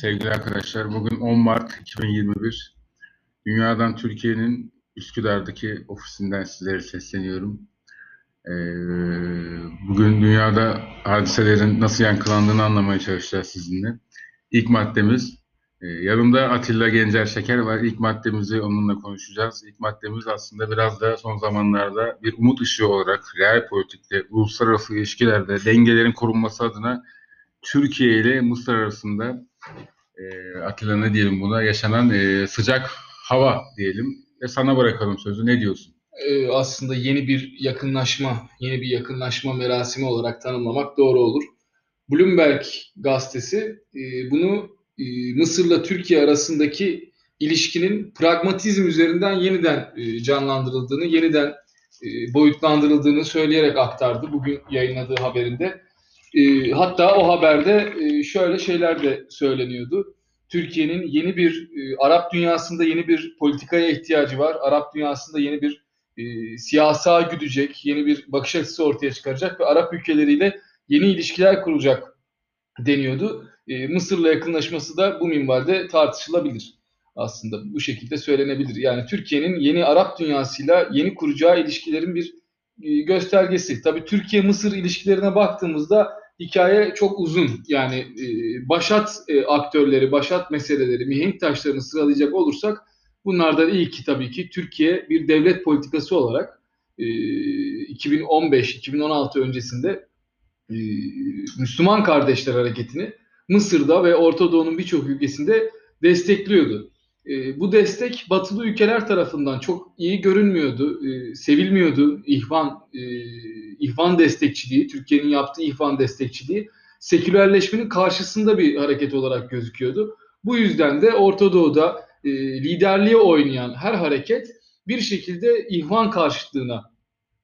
Sevgili arkadaşlar bugün 10 Mart 2021. Dünyadan Türkiye'nin Üsküdar'daki ofisinden sizlere sesleniyorum. Ee, bugün dünyada hadiselerin nasıl yankılandığını anlamaya çalışacağız sizinle. İlk maddemiz, e, yanımda Atilla Gencer Şeker var. İlk maddemizi onunla konuşacağız. İlk maddemiz aslında biraz da son zamanlarda bir umut ışığı olarak real politikte, uluslararası ilişkilerde dengelerin korunması adına Türkiye ile Mısır arasında e, Atilla ne diyelim buna yaşanan e, sıcak hava diyelim. Ve sana bırakalım sözü. Ne diyorsun? Ee, aslında yeni bir yakınlaşma, yeni bir yakınlaşma merasimi olarak tanımlamak doğru olur. Bloomberg gazetesi e, bunu e, Mısır'la Türkiye arasındaki ilişkinin pragmatizm üzerinden yeniden e, canlandırıldığını, yeniden e, boyutlandırıldığını söyleyerek aktardı bugün yayınladığı haberinde. E, hatta o haberde e, şöyle şeyler de söyleniyordu. Türkiye'nin yeni bir e, Arap dünyasında yeni bir politikaya ihtiyacı var. Arap dünyasında yeni bir e, siyasa güdecek, yeni bir bakış açısı ortaya çıkaracak ve Arap ülkeleriyle yeni ilişkiler kuracak deniyordu. E, Mısır'la yakınlaşması da bu minvalde tartışılabilir aslında. Bu şekilde söylenebilir. Yani Türkiye'nin yeni Arap dünyasıyla yeni kuracağı ilişkilerin bir e, göstergesi. Tabii Türkiye-Mısır ilişkilerine baktığımızda hikaye çok uzun. Yani e, başat e, aktörleri, başat meseleleri, mihenk taşlarını sıralayacak olursak bunlardan ilki tabii ki Türkiye bir devlet politikası olarak e, 2015-2016 öncesinde e, Müslüman Kardeşler Hareketi'ni Mısır'da ve Orta Doğu'nun birçok ülkesinde destekliyordu. E, bu destek batılı ülkeler tarafından çok iyi görünmüyordu, e, sevilmiyordu. İhvan, e, ihvan destekçiliği, Türkiye'nin yaptığı ihvan destekçiliği sekülerleşmenin karşısında bir hareket olarak gözüküyordu. Bu yüzden de Orta Doğu'da e, liderliğe oynayan her hareket bir şekilde ihvan karşıtlığına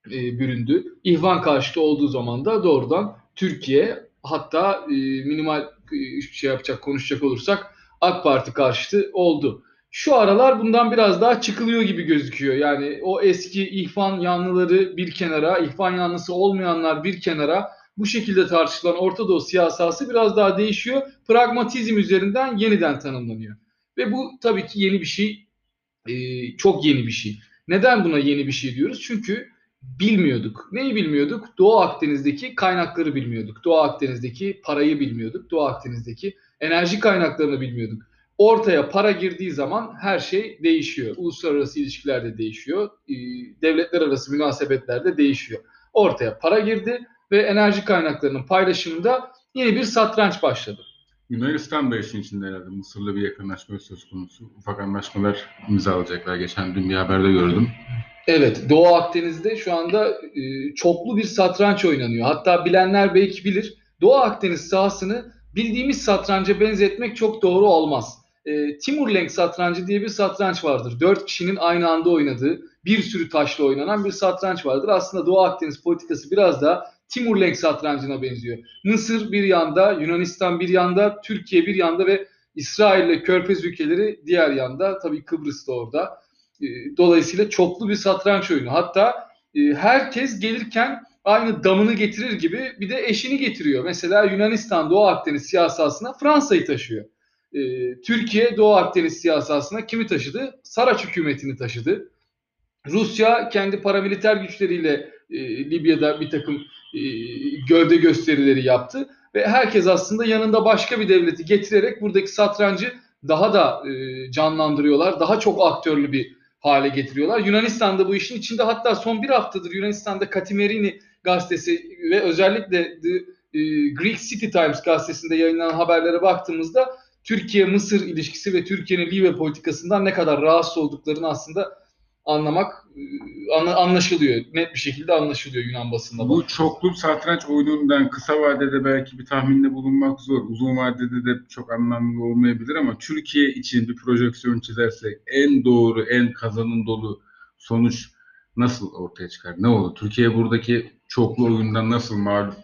e, büründü. İhvan karşıtı olduğu zaman da doğrudan Türkiye hatta e, minimal e, şey yapacak konuşacak olursak AK Parti karşıtı oldu. Şu aralar bundan biraz daha çıkılıyor gibi gözüküyor. Yani o eski ihvan yanlıları bir kenara, ihvan yanlısı olmayanlar bir kenara bu şekilde tartışılan Orta Doğu siyasası biraz daha değişiyor. Pragmatizm üzerinden yeniden tanımlanıyor. Ve bu tabii ki yeni bir şey, e, çok yeni bir şey. Neden buna yeni bir şey diyoruz? Çünkü bilmiyorduk. Neyi bilmiyorduk? Doğu Akdeniz'deki kaynakları bilmiyorduk. Doğu Akdeniz'deki parayı bilmiyorduk. Doğu Akdeniz'deki enerji kaynaklarını bilmiyorduk. Ortaya para girdiği zaman her şey değişiyor. Uluslararası ilişkiler de değişiyor. E, devletler arası münasebetler de değişiyor. Ortaya para girdi ve enerji kaynaklarının paylaşımında yeni bir satranç başladı. Yunanistan da işin içinde herhalde. Mısır'la bir yakınlaşma söz konusu. Ufak anlaşmalar imzalayacaklar. Geçen dün bir haberde gördüm. Evet, Doğu Akdeniz'de şu anda e, çoklu bir satranç oynanıyor. Hatta bilenler belki bilir. Doğu Akdeniz sahasını bildiğimiz satranca benzetmek çok doğru olmaz. E, Timurlenk satrancı diye bir satranç vardır. Dört kişinin aynı anda oynadığı, bir sürü taşla oynanan bir satranç vardır. Aslında Doğu Akdeniz politikası biraz da Timurlenk satrancına benziyor. Mısır bir yanda, Yunanistan bir yanda, Türkiye bir yanda ve İsrail ile Körfez ülkeleri diğer yanda. Tabii Kıbrıs da orada. E, dolayısıyla çoklu bir satranç oyunu. Hatta e, herkes gelirken aynı damını getirir gibi bir de eşini getiriyor. Mesela Yunanistan Doğu Akdeniz siyasasına Fransa'yı taşıyor. E, Türkiye Doğu Akdeniz siyasasına kimi taşıdı? Saraç hükümetini taşıdı. Rusya kendi paramiliter güçleriyle e, Libya'da bir takım e, gövde gösterileri yaptı ve herkes aslında yanında başka bir devleti getirerek buradaki satrancı daha da e, canlandırıyorlar. Daha çok aktörlü bir hale getiriyorlar. Yunanistan'da bu işin içinde hatta son bir haftadır Yunanistan'da Katimerini gazetesi ve özellikle The e, Greek City Times gazetesinde yayınlanan haberlere baktığımızda Türkiye-Mısır ilişkisi ve Türkiye'nin Libya politikasından ne kadar rahatsız olduklarını aslında anlamak e, anlaşılıyor. Net bir şekilde anlaşılıyor Yunan basında. Bu çoklu satranç oyunundan kısa vadede belki bir tahminde bulunmak zor. Uzun vadede de çok anlamlı olmayabilir ama Türkiye için bir projeksiyon çizersek en doğru, en kazanın dolu sonuç nasıl ortaya çıkar? Ne olur? Türkiye buradaki çoklu oyundan nasıl mağlup,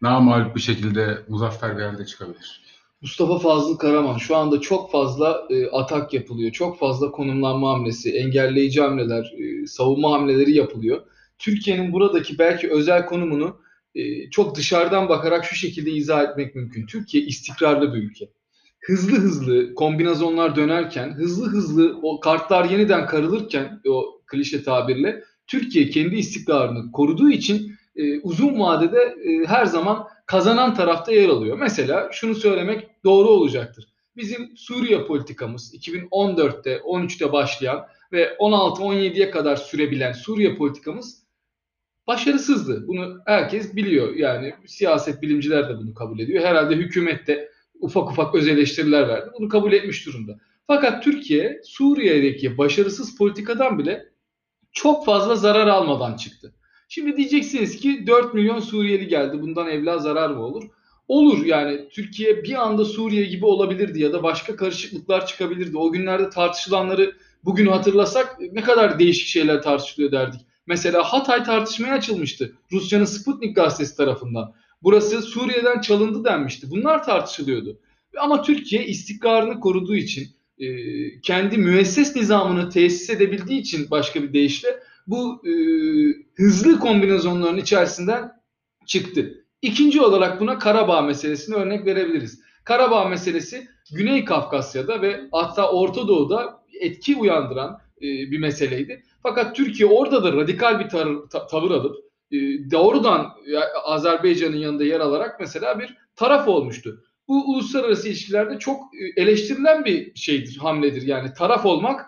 mağlup bir şekilde muzaffer bir halde çıkabilir? Mustafa Fazıl Karaman şu anda çok fazla e, atak yapılıyor. Çok fazla konumlanma hamlesi, engelleyici hamleler, e, savunma hamleleri yapılıyor. Türkiye'nin buradaki belki özel konumunu e, çok dışarıdan bakarak şu şekilde izah etmek mümkün. Türkiye istikrarlı bir ülke. hızlı hızlı kombinasyonlar dönerken, hızlı hızlı o kartlar yeniden karılırken o klişe tabirle Türkiye kendi istikrarını koruduğu için e, uzun vadede e, her zaman kazanan tarafta yer alıyor. Mesela şunu söylemek doğru olacaktır. Bizim Suriye politikamız 2014'te 13'te başlayan ve 16-17'ye kadar sürebilen Suriye politikamız başarısızdı. Bunu herkes biliyor. Yani siyaset bilimciler de bunu kabul ediyor. Herhalde hükümet de ufak ufak öz eleştiriler verdi. Bunu kabul etmiş durumda. Fakat Türkiye Suriye'deki başarısız politikadan bile çok fazla zarar almadan çıktı. Şimdi diyeceksiniz ki 4 milyon Suriyeli geldi. Bundan evla zarar mı olur? Olur yani Türkiye bir anda Suriye gibi olabilirdi ya da başka karışıklıklar çıkabilirdi. O günlerde tartışılanları bugün hatırlasak ne kadar değişik şeyler tartışılıyor derdik. Mesela Hatay tartışmaya açılmıştı Rusya'nın Sputnik gazetesi tarafından. Burası Suriye'den çalındı denmişti. Bunlar tartışılıyordu. Ama Türkiye istikrarını koruduğu için, e, kendi müesses nizamını tesis edebildiği için başka bir deyişle bu e, hızlı kombinasyonların içerisinden çıktı. İkinci olarak buna Karabağ meselesini örnek verebiliriz. Karabağ meselesi Güney Kafkasya'da ve hatta Orta Doğu'da etki uyandıran e, bir meseleydi. Fakat Türkiye orada da radikal bir tar- ta- tavır alıp e, doğrudan Azerbaycan'ın yanında yer alarak mesela bir taraf olmuştu. Bu uluslararası ilişkilerde çok e, eleştirilen bir şeydir, hamledir. Yani taraf olmak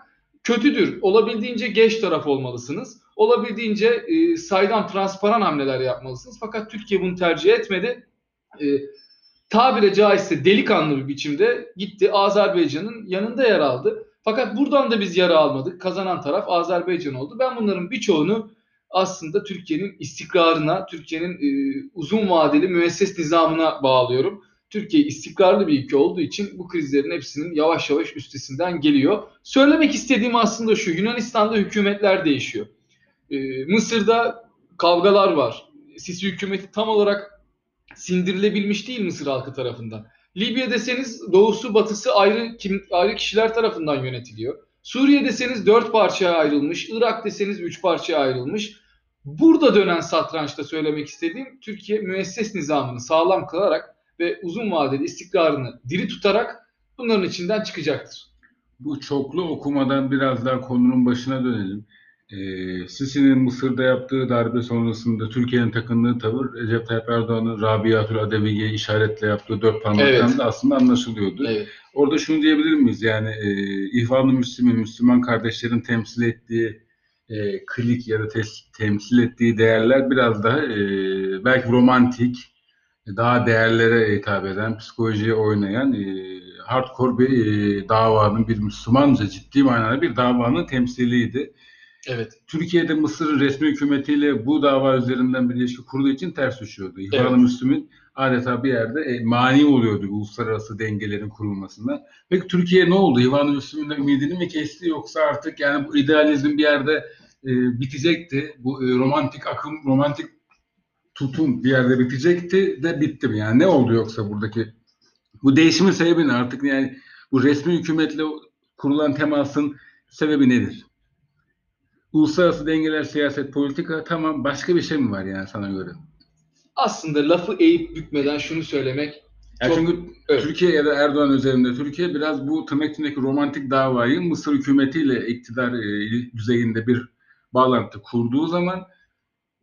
kötüdür. Olabildiğince geç taraf olmalısınız. Olabildiğince e, saydam, transparan hamleler yapmalısınız. Fakat Türkiye bunu tercih etmedi. E, tabire caizse delikanlı bir biçimde gitti Azerbaycan'ın yanında yer aldı. Fakat buradan da biz yara almadık. Kazanan taraf Azerbaycan oldu. Ben bunların birçoğunu aslında Türkiye'nin istikrarına, Türkiye'nin e, uzun vadeli müesses nizamına bağlıyorum. Türkiye istikrarlı bir ülke olduğu için bu krizlerin hepsinin yavaş yavaş üstesinden geliyor. Söylemek istediğim aslında şu, Yunanistan'da hükümetler değişiyor. Ee, Mısır'da kavgalar var. Sisi hükümeti tam olarak sindirilebilmiş değil Mısır halkı tarafından. Libya deseniz doğusu batısı ayrı kim, ayrı kişiler tarafından yönetiliyor. Suriye deseniz dört parçaya ayrılmış, Irak deseniz üç parçaya ayrılmış. Burada dönen satrançta söylemek istediğim Türkiye müesses nizamını sağlam kılarak ve uzun vadeli istikrarını diri tutarak bunların içinden çıkacaktır. Bu çoklu okumadan biraz daha konunun başına dönelim. Ee, Sisi'nin Mısır'da yaptığı darbe sonrasında Türkiye'nin takındığı tavır Recep Tayyip Erdoğan'ın Rabiatul Adeviye işaretle yaptığı dört parmaktan evet. da aslında anlaşılıyordu. Evet. Orada şunu diyebilir miyiz? Yani e, İhvan-ı Müslümin, Müslüman kardeşlerin temsil ettiği e, klik ya da tes, temsil ettiği değerler biraz daha e, belki romantik, daha değerlere hitap eden, psikolojiye oynayan e, hardcore bir e, davanın, bir Müslümanca ciddi manada bir davanın temsiliydi. Evet. Türkiye'de Mısır'ın resmi hükümetiyle bu dava üzerinden bir ilişki kurduğu için ters düşüyordu. İhvan-ı evet. Müslümin adeta bir yerde e, mani oluyordu uluslararası dengelerin kurulmasında. Peki Türkiye ne oldu? İhvan-ı Müslümin'le ümidini mi kesti yoksa artık yani bu idealizm bir yerde e, bitecekti. Bu e, romantik akım, romantik tutum bir yerde bitecekti de bitti mi? Yani ne oldu yoksa buradaki bu değişimin sebebi ne? Artık yani bu resmi hükümetle kurulan temasın sebebi nedir? Uluslararası dengeler, siyaset, politika tamam başka bir şey mi var yani sana göre? Aslında lafı eğip bükmeden şunu söylemek çok... Çünkü evet. Türkiye ya da Erdoğan üzerinde Türkiye biraz bu tırnak içindeki romantik davayı Mısır hükümetiyle iktidar e, düzeyinde bir bağlantı kurduğu zaman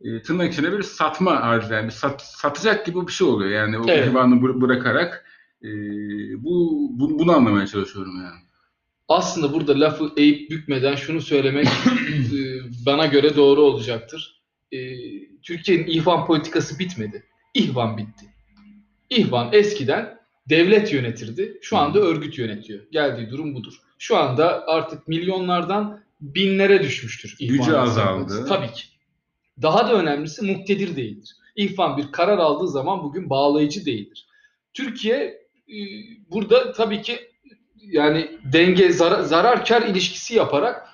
e, tırnak içinde bir satma arzu yani sat, satacak gibi bir şey oluyor yani o evet. divanı bırakarak e, bu, bu bunu anlamaya çalışıyorum yani. Aslında burada lafı eğip bükmeden şunu söylemek e, bana göre doğru olacaktır. E, Türkiye'nin ihvan politikası bitmedi. İhvan bitti. İhvan eskiden devlet yönetirdi. Şu anda örgüt yönetiyor. Geldiği durum budur. Şu anda artık milyonlardan binlere düşmüştür. Gücü azaldı. Tabii ki. Daha da önemlisi muktedir değildir. İhvan bir karar aldığı zaman bugün bağlayıcı değildir. Türkiye e, burada tabii ki yani denge zarar, zarar kar ilişkisi yaparak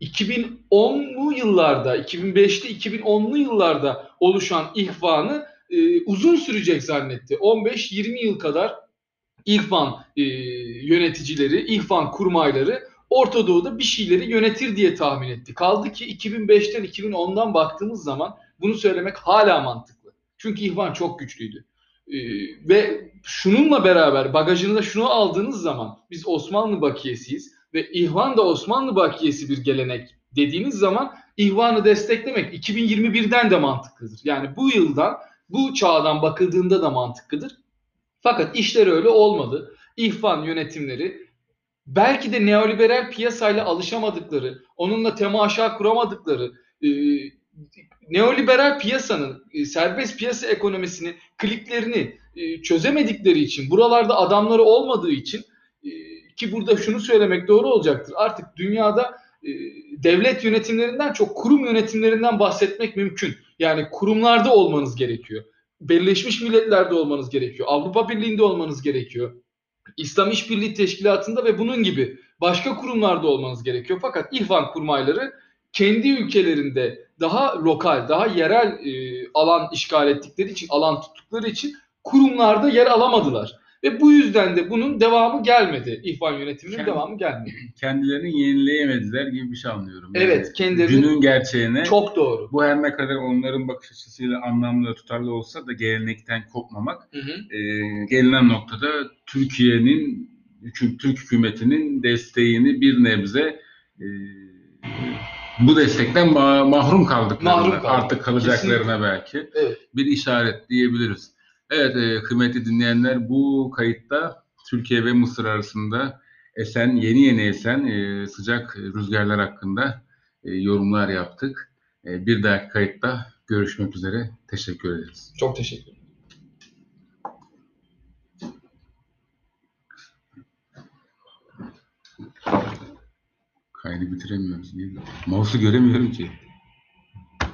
2010'lu yıllarda, 2005'li 2010'lu yıllarda oluşan ihvanı e, uzun sürecek zannetti. 15-20 yıl kadar ihvan e, yöneticileri, ihvan kurmayları Orta Doğu'da bir şeyleri yönetir diye tahmin etti. Kaldı ki 2005'ten 2010'dan baktığımız zaman bunu söylemek hala mantıklı. Çünkü ihvan çok güçlüydü. Ee, ve şununla beraber bagajınıza şunu aldığınız zaman biz Osmanlı bakiyesiyiz ve İhvan da Osmanlı bakiyesi bir gelenek dediğiniz zaman İhvan'ı desteklemek 2021'den de mantıklıdır. Yani bu yıldan, bu çağdan bakıldığında da mantıklıdır. Fakat işler öyle olmadı. İhvan yönetimleri belki de neoliberal piyasayla alışamadıkları, onunla temaşa kuramadıkları, e, neoliberal piyasanın, e, serbest piyasa ekonomisini, kliklerini e, çözemedikleri için, buralarda adamları olmadığı için ki burada şunu söylemek doğru olacaktır. Artık dünyada devlet yönetimlerinden çok kurum yönetimlerinden bahsetmek mümkün. Yani kurumlarda olmanız gerekiyor. Birleşmiş Milletler'de olmanız gerekiyor. Avrupa Birliği'nde olmanız gerekiyor. İslam İşbirliği Teşkilatı'nda ve bunun gibi başka kurumlarda olmanız gerekiyor. Fakat İhvan kurmayları kendi ülkelerinde daha lokal, daha yerel e, alan işgal ettikleri için, alan tuttukları için kurumlarda yer alamadılar. Ve bu yüzden de bunun devamı gelmedi. İhvan yönetiminin Kendi- devamı gelmedi. Kendilerini yenileyemediler gibi bir şey anlıyorum. Evet, kendilerini- Günün gerçeğine Çok doğru. bu her ne kadar onların bakış açısıyla anlamlı, tutarlı olsa da gelenekten kopmamak Hı hı. e, gelinen noktada Türkiye'nin Türk hükümetinin desteğini bir nebze e, bu destekten ma- mahrum kaldıklarına, Mahrum kaldı. artık kalacaklarına Kesinlikle. belki Evet. bir işaret diyebiliriz. Evet e, kıymetli dinleyenler bu kayıtta Türkiye ve Mısır arasında esen, yeni yeni esen e, sıcak rüzgarlar hakkında e, yorumlar yaptık. E, bir dahaki kayıtta görüşmek üzere. Teşekkür ederiz. Çok teşekkür ederim. Kaydı bitiremiyoruz. Mouse'u göremiyorum ki.